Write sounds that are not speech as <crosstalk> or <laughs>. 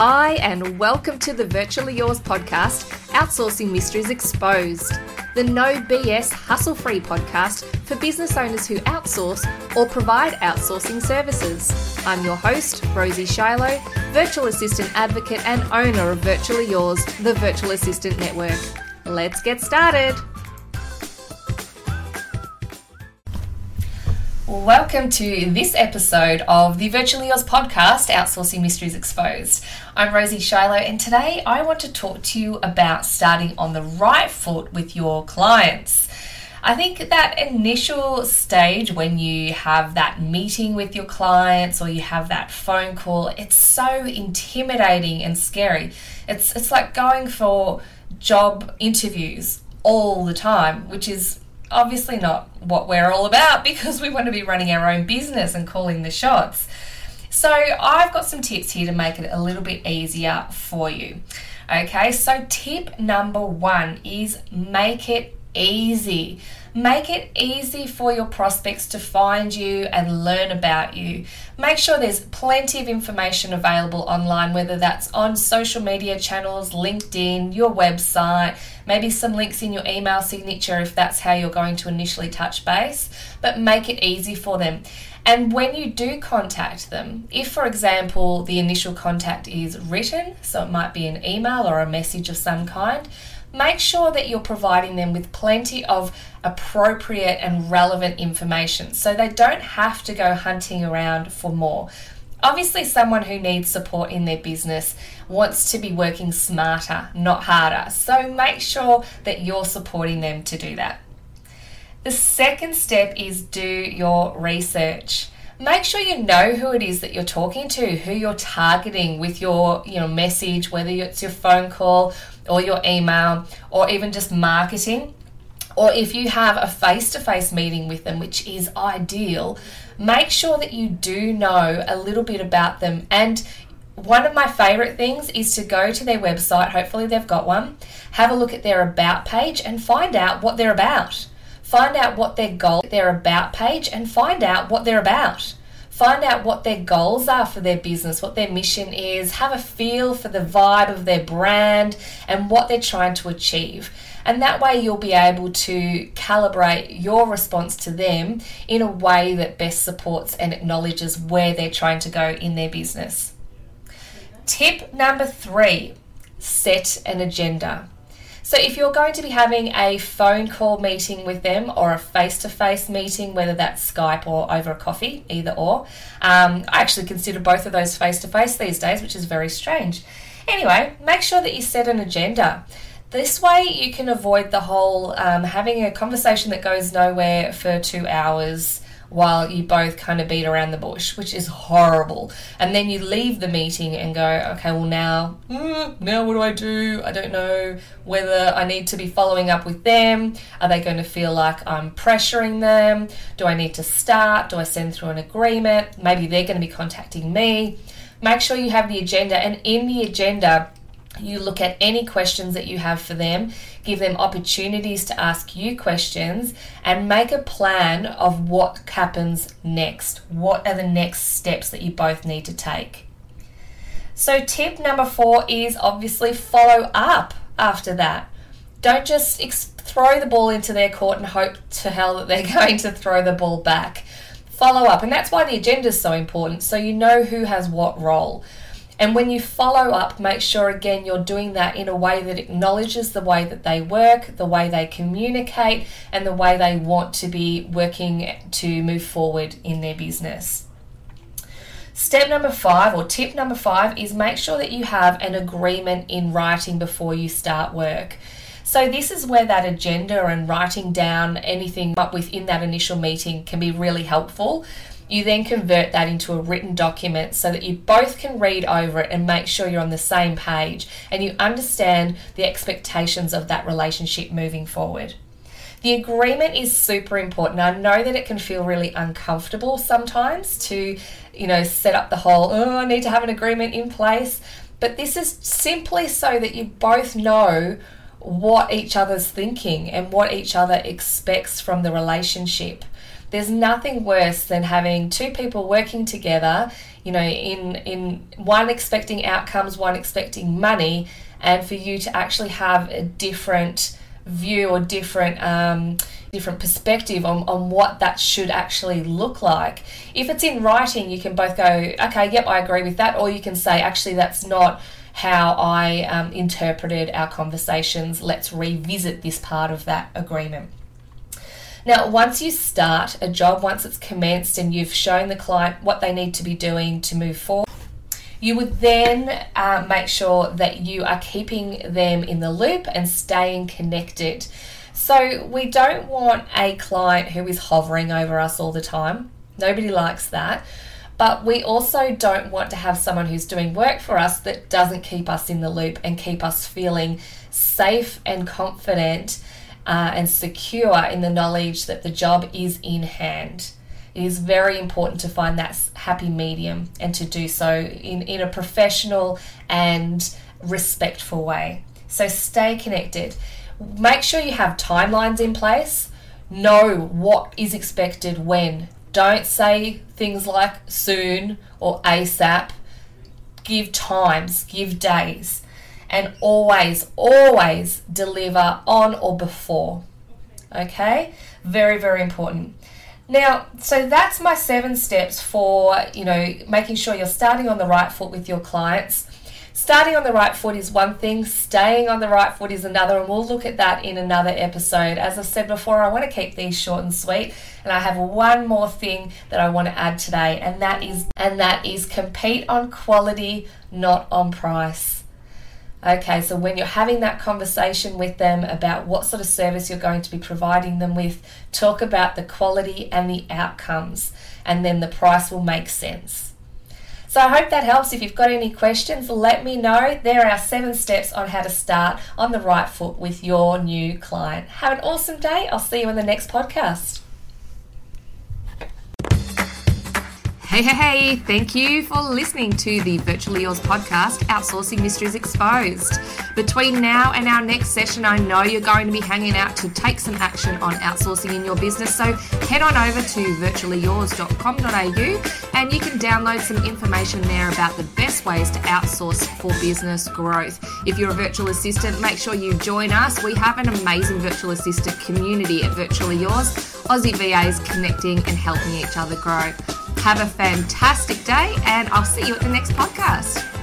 Hi, and welcome to the Virtually Yours podcast, Outsourcing Mysteries Exposed, the no BS hustle free podcast for business owners who outsource or provide outsourcing services. I'm your host, Rosie Shilo, virtual assistant advocate and owner of Virtually Yours, the virtual assistant network. Let's get started. Welcome to this episode of the Virtually Yours podcast, Outsourcing Mysteries Exposed. I'm Rosie Shilo, and today I want to talk to you about starting on the right foot with your clients. I think that initial stage when you have that meeting with your clients or you have that phone call, it's so intimidating and scary. It's it's like going for job interviews all the time, which is obviously not what we're all about <laughs> because we want to be running our own business and calling the shots. So, I've got some tips here to make it a little bit easier for you. Okay, so tip number one is make it easy. Make it easy for your prospects to find you and learn about you. Make sure there's plenty of information available online, whether that's on social media channels, LinkedIn, your website, maybe some links in your email signature if that's how you're going to initially touch base, but make it easy for them. And when you do contact them, if for example the initial contact is written, so it might be an email or a message of some kind, make sure that you're providing them with plenty of appropriate and relevant information so they don't have to go hunting around for more. Obviously, someone who needs support in their business wants to be working smarter, not harder. So make sure that you're supporting them to do that. The second step is do your research make sure you know who it is that you're talking to, who you're targeting with your you know message, whether it's your phone call or your email or even just marketing. Or if you have a face to face meeting with them, which is ideal, make sure that you do know a little bit about them. And one of my favorite things is to go to their website, hopefully, they've got one, have a look at their about page and find out what they're about. Find out what their goal, their about page, and find out what they're about. Find out what their goals are for their business, what their mission is, have a feel for the vibe of their brand and what they're trying to achieve. And that way, you'll be able to calibrate your response to them in a way that best supports and acknowledges where they're trying to go in their business. Tip number three set an agenda. So, if you're going to be having a phone call meeting with them or a face to face meeting, whether that's Skype or over a coffee, either or, um, I actually consider both of those face to face these days, which is very strange. Anyway, make sure that you set an agenda. This way, you can avoid the whole um, having a conversation that goes nowhere for two hours while you both kind of beat around the bush, which is horrible. And then you leave the meeting and go, okay, well now, mm, now what do I do? I don't know whether I need to be following up with them. Are they going to feel like I'm pressuring them? Do I need to start? Do I send through an agreement? Maybe they're going to be contacting me. Make sure you have the agenda, and in the agenda, you look at any questions that you have for them, give them opportunities to ask you questions, and make a plan of what happens next. What are the next steps that you both need to take? So, tip number four is obviously follow up after that. Don't just throw the ball into their court and hope to hell that they're <laughs> going to throw the ball back. Follow up, and that's why the agenda is so important so you know who has what role. And when you follow up, make sure again you're doing that in a way that acknowledges the way that they work, the way they communicate, and the way they want to be working to move forward in their business. Step number five, or tip number five, is make sure that you have an agreement in writing before you start work. So, this is where that agenda and writing down anything up within that initial meeting can be really helpful you then convert that into a written document so that you both can read over it and make sure you're on the same page and you understand the expectations of that relationship moving forward. The agreement is super important. I know that it can feel really uncomfortable sometimes to, you know, set up the whole, oh, I need to have an agreement in place. But this is simply so that you both know what each other's thinking and what each other expects from the relationship. There's nothing worse than having two people working together, you know, in in one expecting outcomes, one expecting money, and for you to actually have a different view or different um, different perspective on, on what that should actually look like. If it's in writing, you can both go, okay, yep, I agree with that, or you can say, actually, that's not how I um, interpreted our conversations. Let's revisit this part of that agreement. Now, once you start a job, once it's commenced and you've shown the client what they need to be doing to move forward, you would then uh, make sure that you are keeping them in the loop and staying connected. So, we don't want a client who is hovering over us all the time. Nobody likes that. But we also don't want to have someone who's doing work for us that doesn't keep us in the loop and keep us feeling safe and confident uh, and secure in the knowledge that the job is in hand. It is very important to find that happy medium and to do so in, in a professional and respectful way. So stay connected. Make sure you have timelines in place. Know what is expected when. Don't say things like soon or ASAP. Give times, give days, and always, always deliver on or before. Okay? Very, very important. Now, so that's my seven steps for, you know, making sure you're starting on the right foot with your clients. Starting on the right foot is one thing, staying on the right foot is another, and we'll look at that in another episode. As I said before, I want to keep these short and sweet, and I have one more thing that I want to add today, and that is and that is compete on quality, not on price. Okay, so when you're having that conversation with them about what sort of service you're going to be providing them with, talk about the quality and the outcomes, and then the price will make sense. So I hope that helps. If you've got any questions, let me know. There are seven steps on how to start on the right foot with your new client. Have an awesome day. I'll see you in the next podcast. Hey, hey, hey, thank you for listening to the Virtually Yours podcast, Outsourcing Mysteries Exposed. Between now and our next session, I know you're going to be hanging out to take some action on outsourcing in your business. So head on over to virtuallyyours.com.au and you can download some information there about the best ways to outsource for business growth. If you're a virtual assistant, make sure you join us. We have an amazing virtual assistant community at Virtually Yours, Aussie VAs connecting and helping each other grow. Have a fantastic day, and I'll see you at the next podcast.